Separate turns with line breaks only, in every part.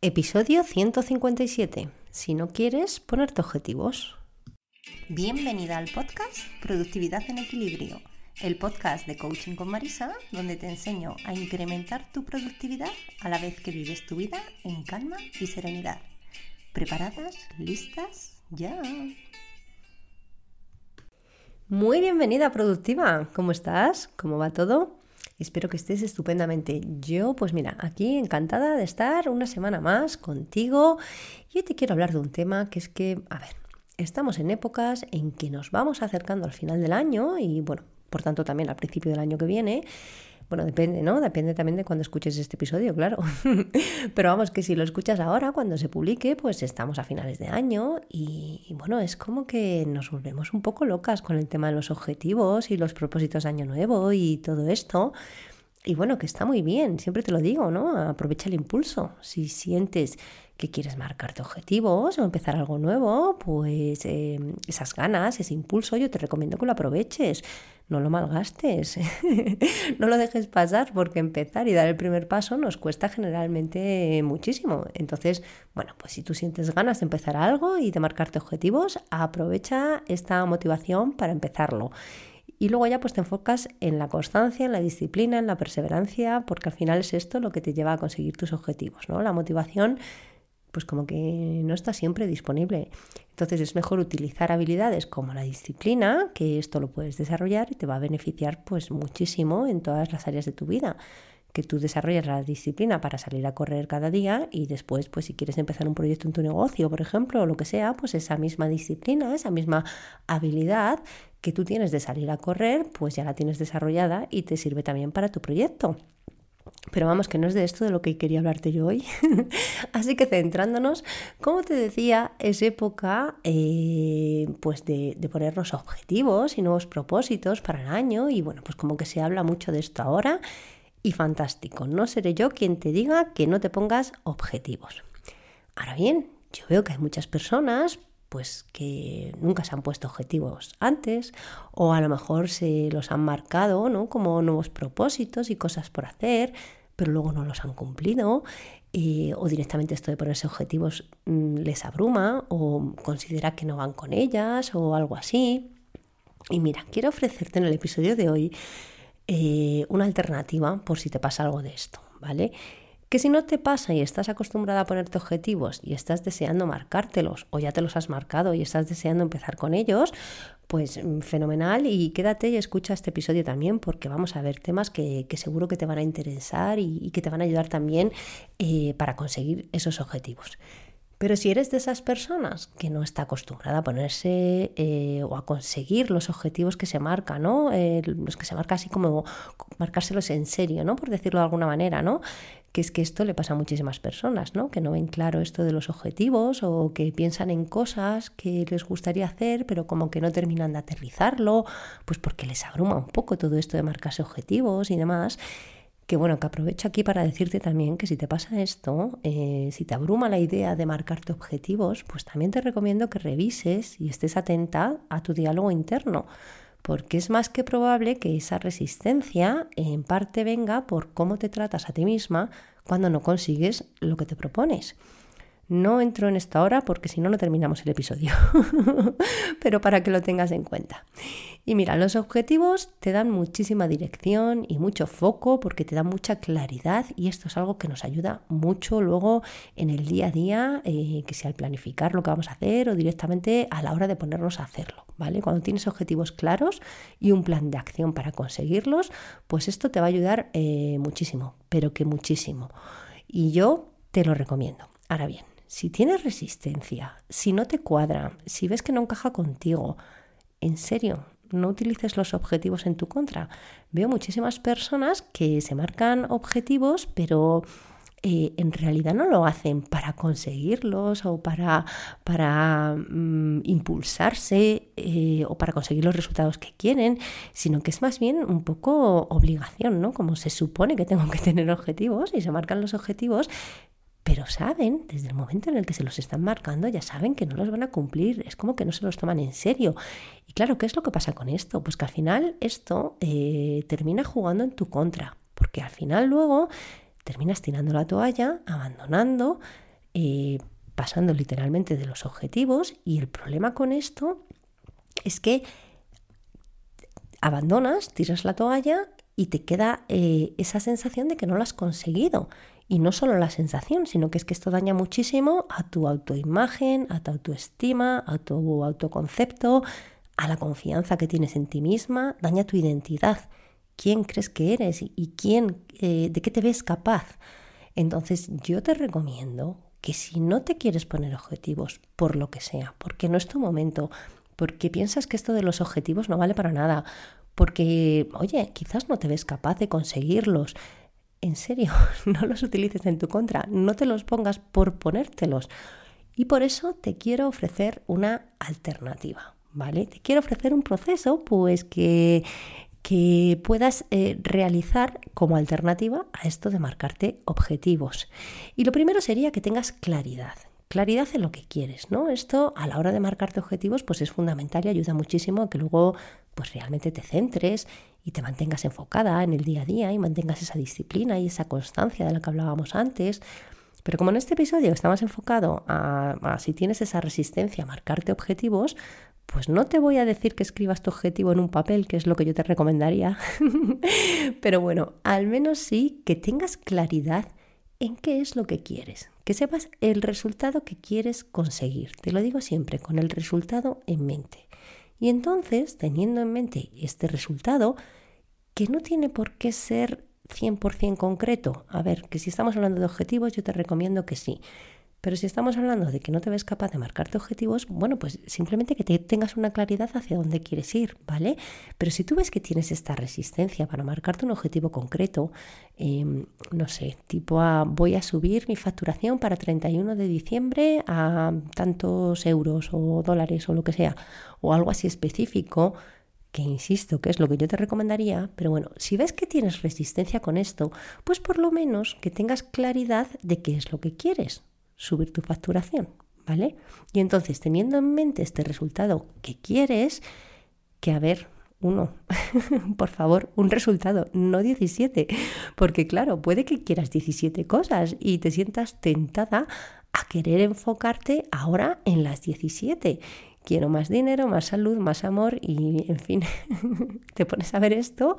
Episodio 157. Si no quieres ponerte objetivos. Bienvenida al podcast Productividad en Equilibrio, el podcast de Coaching con Marisa, donde te enseño a incrementar tu productividad a la vez que vives tu vida en calma y serenidad. ¿Preparadas? ¿Listas? Ya. Muy bienvenida productiva. ¿Cómo estás? ¿Cómo va todo? Espero que estés estupendamente. Yo, pues mira, aquí encantada de estar una semana más contigo. Y hoy te quiero hablar de un tema que es que, a ver, estamos en épocas en que nos vamos acercando al final del año y, bueno, por tanto también al principio del año que viene. Bueno, depende, ¿no? Depende también de cuando escuches este episodio, claro. Pero vamos, que si lo escuchas ahora, cuando se publique, pues estamos a finales de año y, y, bueno, es como que nos volvemos un poco locas con el tema de los objetivos y los propósitos de año nuevo y todo esto. Y bueno, que está muy bien, siempre te lo digo, ¿no? Aprovecha el impulso. Si sientes que quieres marcarte objetivos o empezar algo nuevo, pues eh, esas ganas, ese impulso, yo te recomiendo que lo aproveches. No lo malgastes, no lo dejes pasar porque empezar y dar el primer paso nos cuesta generalmente muchísimo. Entonces, bueno, pues si tú sientes ganas de empezar algo y de marcarte objetivos, aprovecha esta motivación para empezarlo. Y luego ya pues te enfocas en la constancia, en la disciplina, en la perseverancia, porque al final es esto lo que te lleva a conseguir tus objetivos, ¿no? La motivación pues como que no está siempre disponible. Entonces es mejor utilizar habilidades como la disciplina, que esto lo puedes desarrollar y te va a beneficiar pues muchísimo en todas las áreas de tu vida. Que tú desarrolles la disciplina para salir a correr cada día y después, pues si quieres empezar un proyecto en tu negocio, por ejemplo, o lo que sea, pues esa misma disciplina, esa misma habilidad que tú tienes de salir a correr, pues ya la tienes desarrollada y te sirve también para tu proyecto. Pero vamos, que no es de esto de lo que quería hablarte yo hoy. Así que centrándonos, como te decía, es época eh, pues de, de, ponernos objetivos y nuevos propósitos para el año. Y bueno, pues como que se habla mucho de esto ahora. Y fantástico, no seré yo quien te diga que no te pongas objetivos. Ahora bien, yo veo que hay muchas personas pues que nunca se han puesto objetivos antes o a lo mejor se los han marcado ¿no? como nuevos propósitos y cosas por hacer, pero luego no los han cumplido o directamente esto de ponerse objetivos mmm, les abruma o considera que no van con ellas o algo así. Y mira, quiero ofrecerte en el episodio de hoy eh, una alternativa por si te pasa algo de esto, ¿vale? Que si no te pasa y estás acostumbrada a ponerte objetivos y estás deseando marcártelos o ya te los has marcado y estás deseando empezar con ellos, pues fenomenal y quédate y escucha este episodio también porque vamos a ver temas que, seguro que te van a interesar y, y, que te van a ayudar también eh, para conseguir esos objetivos. Pero si eres de esas personas que no está acostumbrada a ponerse eh, o a conseguir los objetivos que se marcan, ¿no? Eh, los que se marca así como marcárselos en serio, ¿no? Por decirlo de alguna manera, ¿no? Que es que esto le pasa a muchísimas personas, ¿no? Que no ven claro esto de los objetivos o que piensan en cosas que les gustaría hacer, pero como que no terminan de aterrizarlo, pues porque les abruma un poco todo esto de marcarse objetivos y demás que bueno, que aprovecho aquí para decirte también que si te pasa esto, eh, si te abruma la idea de marcarte objetivos, pues también te recomiendo que revises y estés atenta a tu diálogo interno, porque es más que probable que esa resistencia en parte venga por cómo te tratas a ti misma cuando no consigues lo que te propones. No entro en esta hora porque si no, no terminamos el episodio. Pero para que lo tengas en cuenta. Y mira, los objetivos te dan muchísima dirección y mucho foco porque te dan mucha claridad y esto es algo que nos ayuda mucho luego en el día a día, eh, que sea al planificar lo que vamos a hacer o directamente a la hora de ponernos a hacerlo. ¿Vale? Cuando tienes objetivos claros y un plan de acción para conseguirlos, pues esto te va a ayudar eh, muchísimo, pero que muchísimo. Y yo te lo recomiendo. Ahora bien, si tienes resistencia, si no te cuadra, si ves que no encaja contigo, en serio, no utilices los objetivos en tu contra. Veo muchísimas personas que se marcan objetivos, pero eh, en realidad no lo hacen para conseguirlos o para, para mm, impulsarse eh, o para conseguir los resultados que quieren, sino que es más bien un poco obligación, ¿no? Como se supone que tengo que tener objetivos y se marcan los objetivos, pero saben, desde el momento en el que se los están marcando, ya saben que no los van a cumplir, es como que no se los toman en serio. Y claro, ¿qué es lo que pasa con esto? Pues que al final esto eh, termina jugando en tu contra, porque al final luego terminas tirando la toalla, abandonando, eh, pasando literalmente de los objetivos y el problema con esto es que abandonas, tiras la toalla y te queda eh, esa sensación de que no lo has conseguido. Y no solo la sensación, sino que es que esto daña muchísimo a tu autoimagen, a tu autoestima, a tu autoconcepto, a la confianza que tienes en ti misma, daña tu identidad quién crees que eres y quién, eh, de qué te ves capaz. Entonces yo te recomiendo que si no te quieres poner objetivos, por lo que sea, porque no es tu momento, porque piensas que esto de los objetivos no vale para nada, porque, oye, quizás no te ves capaz de conseguirlos. En serio, no los utilices en tu contra, no te los pongas por ponértelos. Y por eso te quiero ofrecer una alternativa, ¿vale? Te quiero ofrecer un proceso, pues que que puedas eh, realizar como alternativa a esto de marcarte objetivos. Y lo primero sería que tengas claridad. Claridad en lo que quieres, ¿no? Esto a la hora de marcarte objetivos pues es fundamental y ayuda muchísimo a que luego pues realmente te centres y te mantengas enfocada en el día a día y mantengas esa disciplina y esa constancia de la que hablábamos antes. Pero como en este episodio está más enfocado a, a, si tienes esa resistencia a marcarte objetivos, pues no te voy a decir que escribas tu objetivo en un papel, que es lo que yo te recomendaría, pero bueno, al menos sí que tengas claridad en qué es lo que quieres, que sepas el resultado que quieres conseguir. Te lo digo siempre, con el resultado en mente. Y entonces, teniendo en mente este resultado, que no tiene por qué ser 100% concreto, a ver, que si estamos hablando de objetivos, yo te recomiendo que sí, pero si estamos hablando de que no te ves capaz de marcarte objetivos, bueno, pues simplemente que te tengas una claridad hacia dónde quieres ir, ¿vale? Pero si tú ves que tienes esta resistencia para marcarte un objetivo concreto, em, no sé, tipo a, voy a subir mi facturación para 31 de diciembre a tantos euros o dólares o lo que sea, o algo así específico, que insisto que es lo que yo te recomendaría, pero bueno, si ves que tienes resistencia con esto, pues por lo menos que tengas claridad de qué es lo que quieres, subir tu facturación, ¿vale? Y entonces, teniendo en mente este resultado que quieres, que a ver, uno, por favor, un resultado, no 17, porque claro, puede que quieras 17 cosas y te sientas tentada a querer enfocarte ahora en las 17 quiero más dinero, más salud, más amor y en fin, te pones a ver esto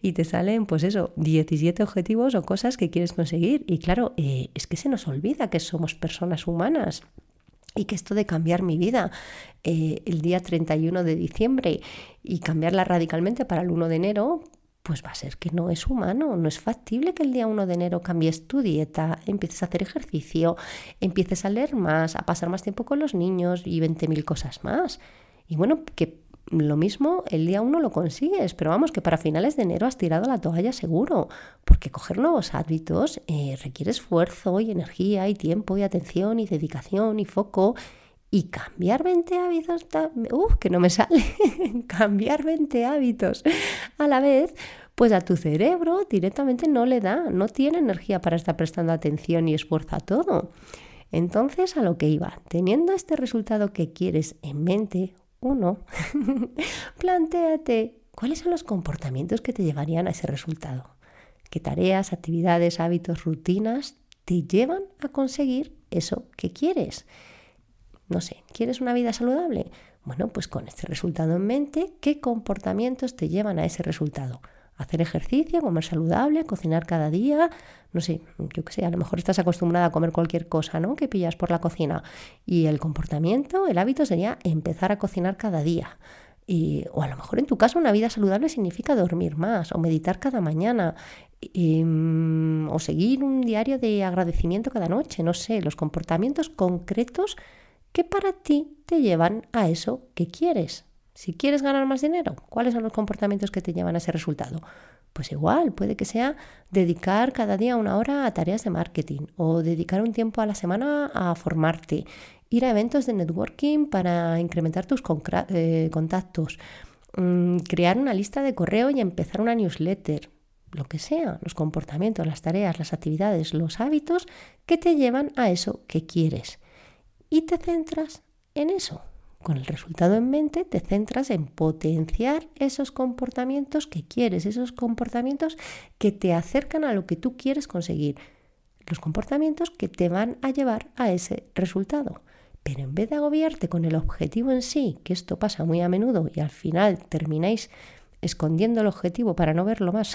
y te salen pues eso, 17 objetivos o cosas que quieres conseguir. Y claro, eh, es que se nos olvida que somos personas humanas y que esto de cambiar mi vida eh, el día 31 de diciembre y cambiarla radicalmente para el 1 de enero, pues va a ser que no es humano, no es factible que el día 1 de enero cambies tu dieta, empieces a hacer ejercicio, empieces a leer más, a pasar más tiempo con los niños y 20.000 cosas más. Y bueno, que lo mismo el día 1 lo consigues, pero vamos, que para finales de enero has tirado la toalla seguro, porque coger nuevos hábitos eh, requiere esfuerzo y energía y tiempo y atención y dedicación y foco. Y cambiar 20 hábitos, uff, que no me sale, cambiar 20 hábitos a la vez, pues a tu cerebro directamente no le da, no tiene energía para estar prestando atención y esfuerzo a todo. Entonces, a lo que iba, teniendo este resultado que quieres en mente, uno, plantéate cuáles son los comportamientos que te llevarían a ese resultado. ¿Qué tareas, actividades, hábitos, rutinas te llevan a conseguir eso que quieres? No sé, ¿quieres una vida saludable? Bueno, pues con este resultado en mente, ¿qué comportamientos te llevan a ese resultado? Hacer ejercicio, comer saludable, cocinar cada día, no sé, yo qué sé, a lo mejor estás acostumbrada a comer cualquier cosa, ¿no? Que pillas por la cocina. Y el comportamiento, el hábito sería empezar a cocinar cada día. Y, o a lo mejor en tu caso una vida saludable significa dormir más o meditar cada mañana mm, o seguir un diario de agradecimiento cada noche, no sé, los comportamientos concretos que para ti te llevan a eso que quieres. Si quieres ganar más dinero, ¿cuáles son los comportamientos que te llevan a ese resultado? Pues igual, puede que sea dedicar cada día una hora a tareas de marketing o dedicar un tiempo a la semana a formarte, ir a eventos de networking para incrementar tus eh, contactos, mm, crear una lista de correo y empezar una newsletter, lo que sea, los comportamientos, las tareas, las actividades, los hábitos que te llevan a eso que quieres. Y te centras en eso. Con el resultado en mente te centras en potenciar esos comportamientos que quieres, esos comportamientos que te acercan a lo que tú quieres conseguir, los comportamientos que te van a llevar a ese resultado. Pero en vez de agobiarte con el objetivo en sí, que esto pasa muy a menudo y al final termináis escondiendo el objetivo para no verlo más,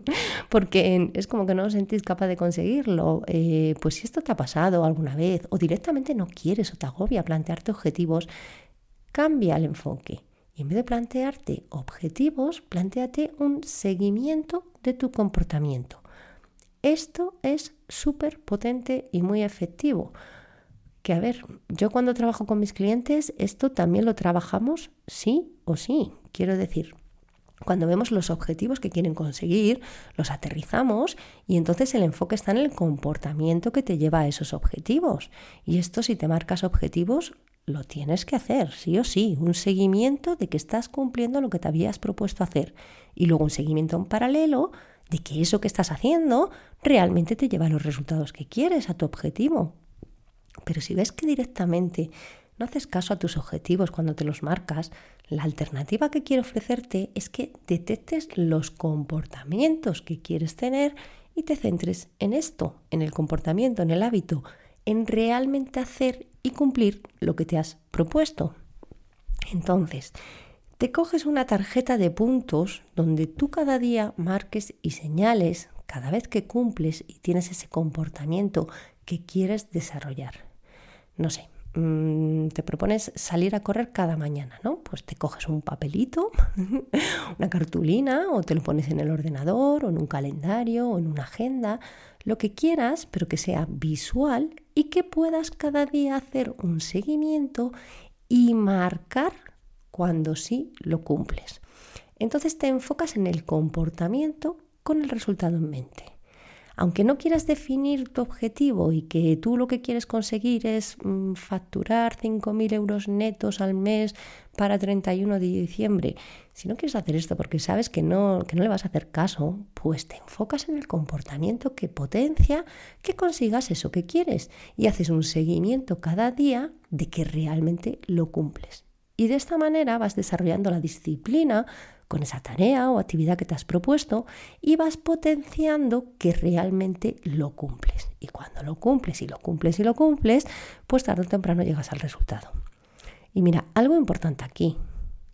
porque es como que no os sentís capaz de conseguirlo, eh, pues si esto te ha pasado alguna vez o directamente no quieres o te agobia plantearte objetivos, Cambia el enfoque. Y en vez de plantearte objetivos, planteate un seguimiento de tu comportamiento. Esto es súper potente y muy efectivo. Que a ver, yo cuando trabajo con mis clientes, esto también lo trabajamos sí o sí. Quiero decir, cuando vemos los objetivos que quieren conseguir, los aterrizamos y entonces el enfoque está en el comportamiento que te lleva a esos objetivos. Y esto si te marcas objetivos, lo tienes que hacer, sí o sí, un seguimiento de que estás cumpliendo lo que te habías propuesto hacer y luego un seguimiento en paralelo de que eso que estás haciendo realmente te lleva a los resultados que quieres, a tu objetivo. Pero si ves que directamente no haces caso a tus objetivos cuando te los marcas, la alternativa que quiero ofrecerte es que detectes los comportamientos que quieres tener y te centres en esto, en el comportamiento, en el hábito, en realmente hacer y cumplir lo que te has propuesto. Entonces, te coges una tarjeta de puntos donde tú cada día marques y señales cada vez que cumples y tienes ese comportamiento que quieres desarrollar. No sé, mm, te propones salir a correr cada mañana, ¿no? Pues te coges un papelito, una cartulina o te lo pones en el ordenador o en un calendario o en una agenda, lo que quieras, pero que sea visual y que puedas cada día hacer un seguimiento y marcar cuando sí lo cumples. Entonces te enfocas en el comportamiento con el resultado en mente aunque no quieras definir tu objetivo y que tú lo que quieres conseguir es mm, facturar 5.000 euros netos al mes para 31 de diciembre, si no quieres hacer esto porque sabes que no, que no le vas a hacer caso, pues te enfocas en el comportamiento que potencia que consigas eso que quieres y haces un seguimiento cada día de que realmente lo cumples. Y de esta manera vas desarrollando la disciplina con esa tarea o actividad que te has propuesto y vas potenciando que realmente lo cumples. Y cuando lo cumples y lo cumples y lo cumples, pues tarde o temprano llegas al resultado. Y mira, algo importante aquí.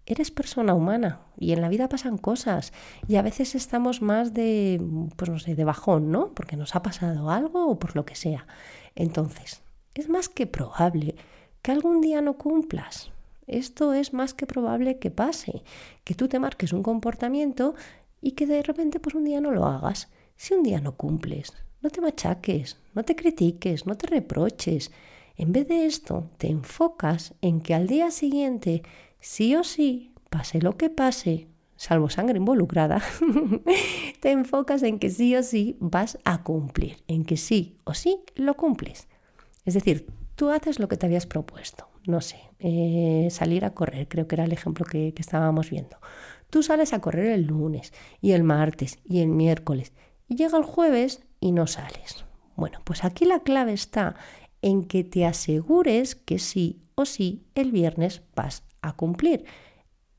Eres persona humana y en la vida pasan cosas y a veces estamos más de, pues no sé, de bajón, ¿no? Porque nos ha pasado algo o por lo que sea. Entonces, es más que probable que algún día no cumplas, esto es más que probable que pase, que tú te marques un comportamiento y que de repente pues un día no lo hagas. Si un día no cumples, no te machaques, no te critiques, no te reproches. En vez de esto, te enfocas en que al día siguiente, sí o sí, pase lo que pase, salvo sangre involucrada, te enfocas en que sí o sí vas a cumplir, en que sí o sí lo cumples. Es decir, tú haces lo que te habías propuesto no sé, eh, salir a correr, creo que era el ejemplo que, que estábamos viendo. Tú sales a correr el lunes y el martes y el miércoles y llega el jueves y no sales. Bueno, pues aquí la clave está en que te asegures que sí o sí el viernes vas a cumplir.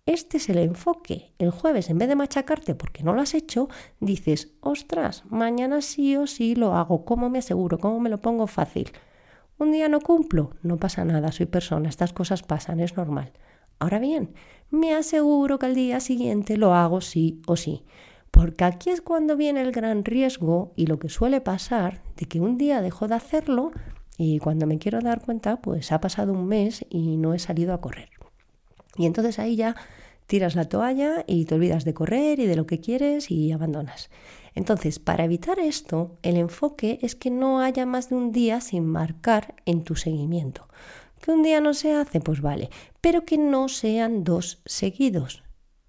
Este es el enfoque. El jueves, en vez de machacarte porque no lo has hecho, dices, ostras, mañana sí o sí lo hago. ¿Cómo me aseguro? ¿Cómo me lo pongo fácil? Un día no cumplo, no pasa nada, soy persona, estas cosas pasan, es normal. Ahora bien, me aseguro que al día siguiente lo hago sí o sí, porque aquí es cuando viene el gran riesgo y lo que suele pasar de que un día dejo de hacerlo y cuando me quiero dar cuenta, pues ha pasado un mes y no he salido a correr. Y entonces ahí ya tiras la toalla y te olvidas de correr y de lo que quieres y abandonas. Entonces, para evitar esto, el enfoque es que no haya más de un día sin marcar en tu seguimiento. Que un día no se hace, pues vale, pero que no sean dos seguidos.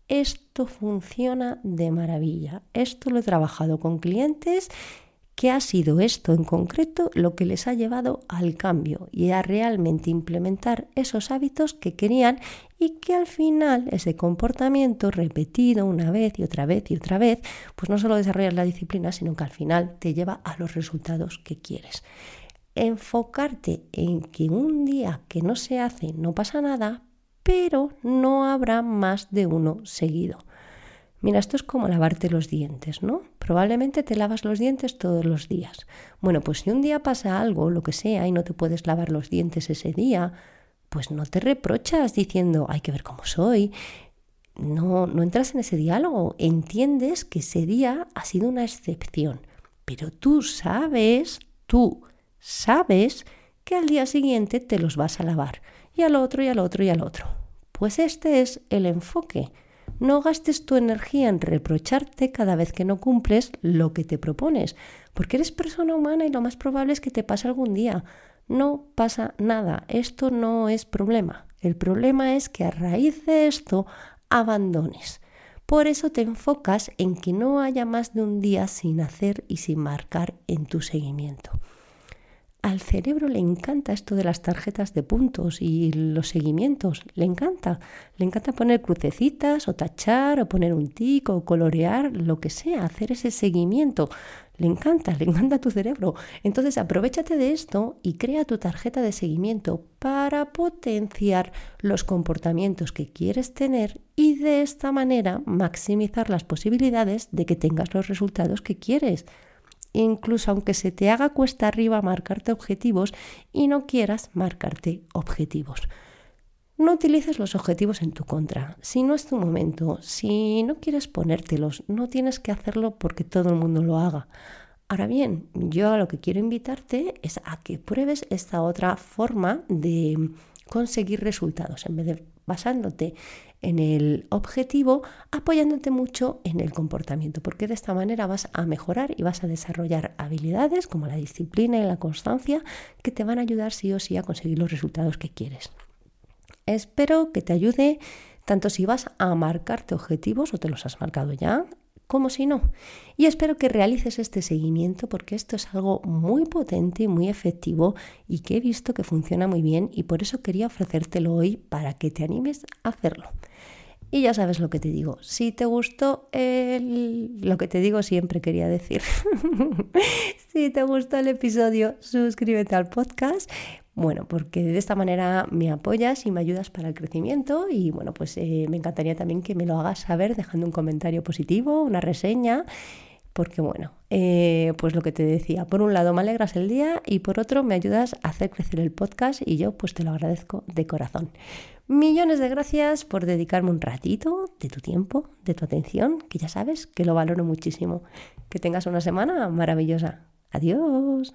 Esto funciona de maravilla. Esto lo he trabajado con clientes que ha sido esto en concreto lo que les ha llevado al cambio y a realmente implementar esos hábitos que querían y que al final ese comportamiento repetido una vez y otra vez y otra vez, pues no solo desarrollas la disciplina, sino que al final te lleva a los resultados que quieres. Enfocarte en que un día que no se hace no pasa nada, pero no habrá más de uno seguido. Mira, esto es como lavarte los dientes, ¿no? Probablemente te lavas los dientes todos los días. Bueno, pues si un día pasa algo, lo que sea, y no te puedes lavar los dientes ese día, pues no te reprochas diciendo, hay que ver cómo soy. No, no entras en ese diálogo. Entiendes que ese día ha sido una excepción. Pero tú sabes, tú sabes que al día siguiente te los vas a lavar. Y al otro, y al otro, y al otro. Pues este es el enfoque no gastes tu energía en reprocharte cada vez que no cumples lo que te propones, porque eres persona humana y lo más probable es que te pase algún día. No pasa nada, esto no es problema. El problema es que a raíz de esto abandones. Por eso te enfocas en que no haya más de un día sin hacer y sin marcar en tu seguimiento al cerebro le encanta esto de las tarjetas de puntos y los seguimientos. Le encanta. Le encanta poner crucecitas o tachar o poner un tic o colorear, lo que sea, hacer ese seguimiento. Le encanta, le encanta tu cerebro. Entonces aprovechate de esto y crea tu tarjeta de seguimiento para potenciar los comportamientos que quieres tener y de esta manera maximizar las posibilidades de que tengas los resultados que quieres incluso aunque se te haga cuesta arriba marcarte objetivos y no quieras marcarte objetivos. No utilices los objetivos en tu contra. Si no es tu momento, si no quieres ponértelos, no tienes que hacerlo porque todo el mundo lo haga. Ahora bien, yo a lo que quiero invitarte es a que pruebes esta otra forma de conseguir resultados. En vez de basándote en el objetivo, apoyándote mucho en el comportamiento, porque de esta manera vas a mejorar y vas a desarrollar habilidades como la disciplina y la constancia que te van a ayudar sí o sí a conseguir los resultados que quieres. Espero que te ayude tanto si vas a marcarte objetivos o te los has marcado ya, como si no. Y espero que realices este seguimiento porque esto es algo muy potente muy efectivo y que he visto que funciona muy bien y por eso quería ofrecértelo hoy para que te animes a hacerlo. Y ya sabes lo que te digo. Si te gustó el... lo que te digo siempre quería decir. si te gustó el episodio, suscríbete al podcast. Bueno, porque de esta manera me apoyas y me ayudas para el crecimiento y bueno, pues eh, me encantaría también que me lo hagas saber dejando un comentario positivo, una reseña porque bueno, eh, pues lo que te decía, por un lado me alegras el día y por otro me ayudas a hacer crecer el podcast y yo pues te lo agradezco de corazón. Millones de gracias por dedicarme un ratito de tu tiempo, de tu atención, que ya sabes que lo valoro muchísimo. Que tengas una semana maravillosa. Adiós.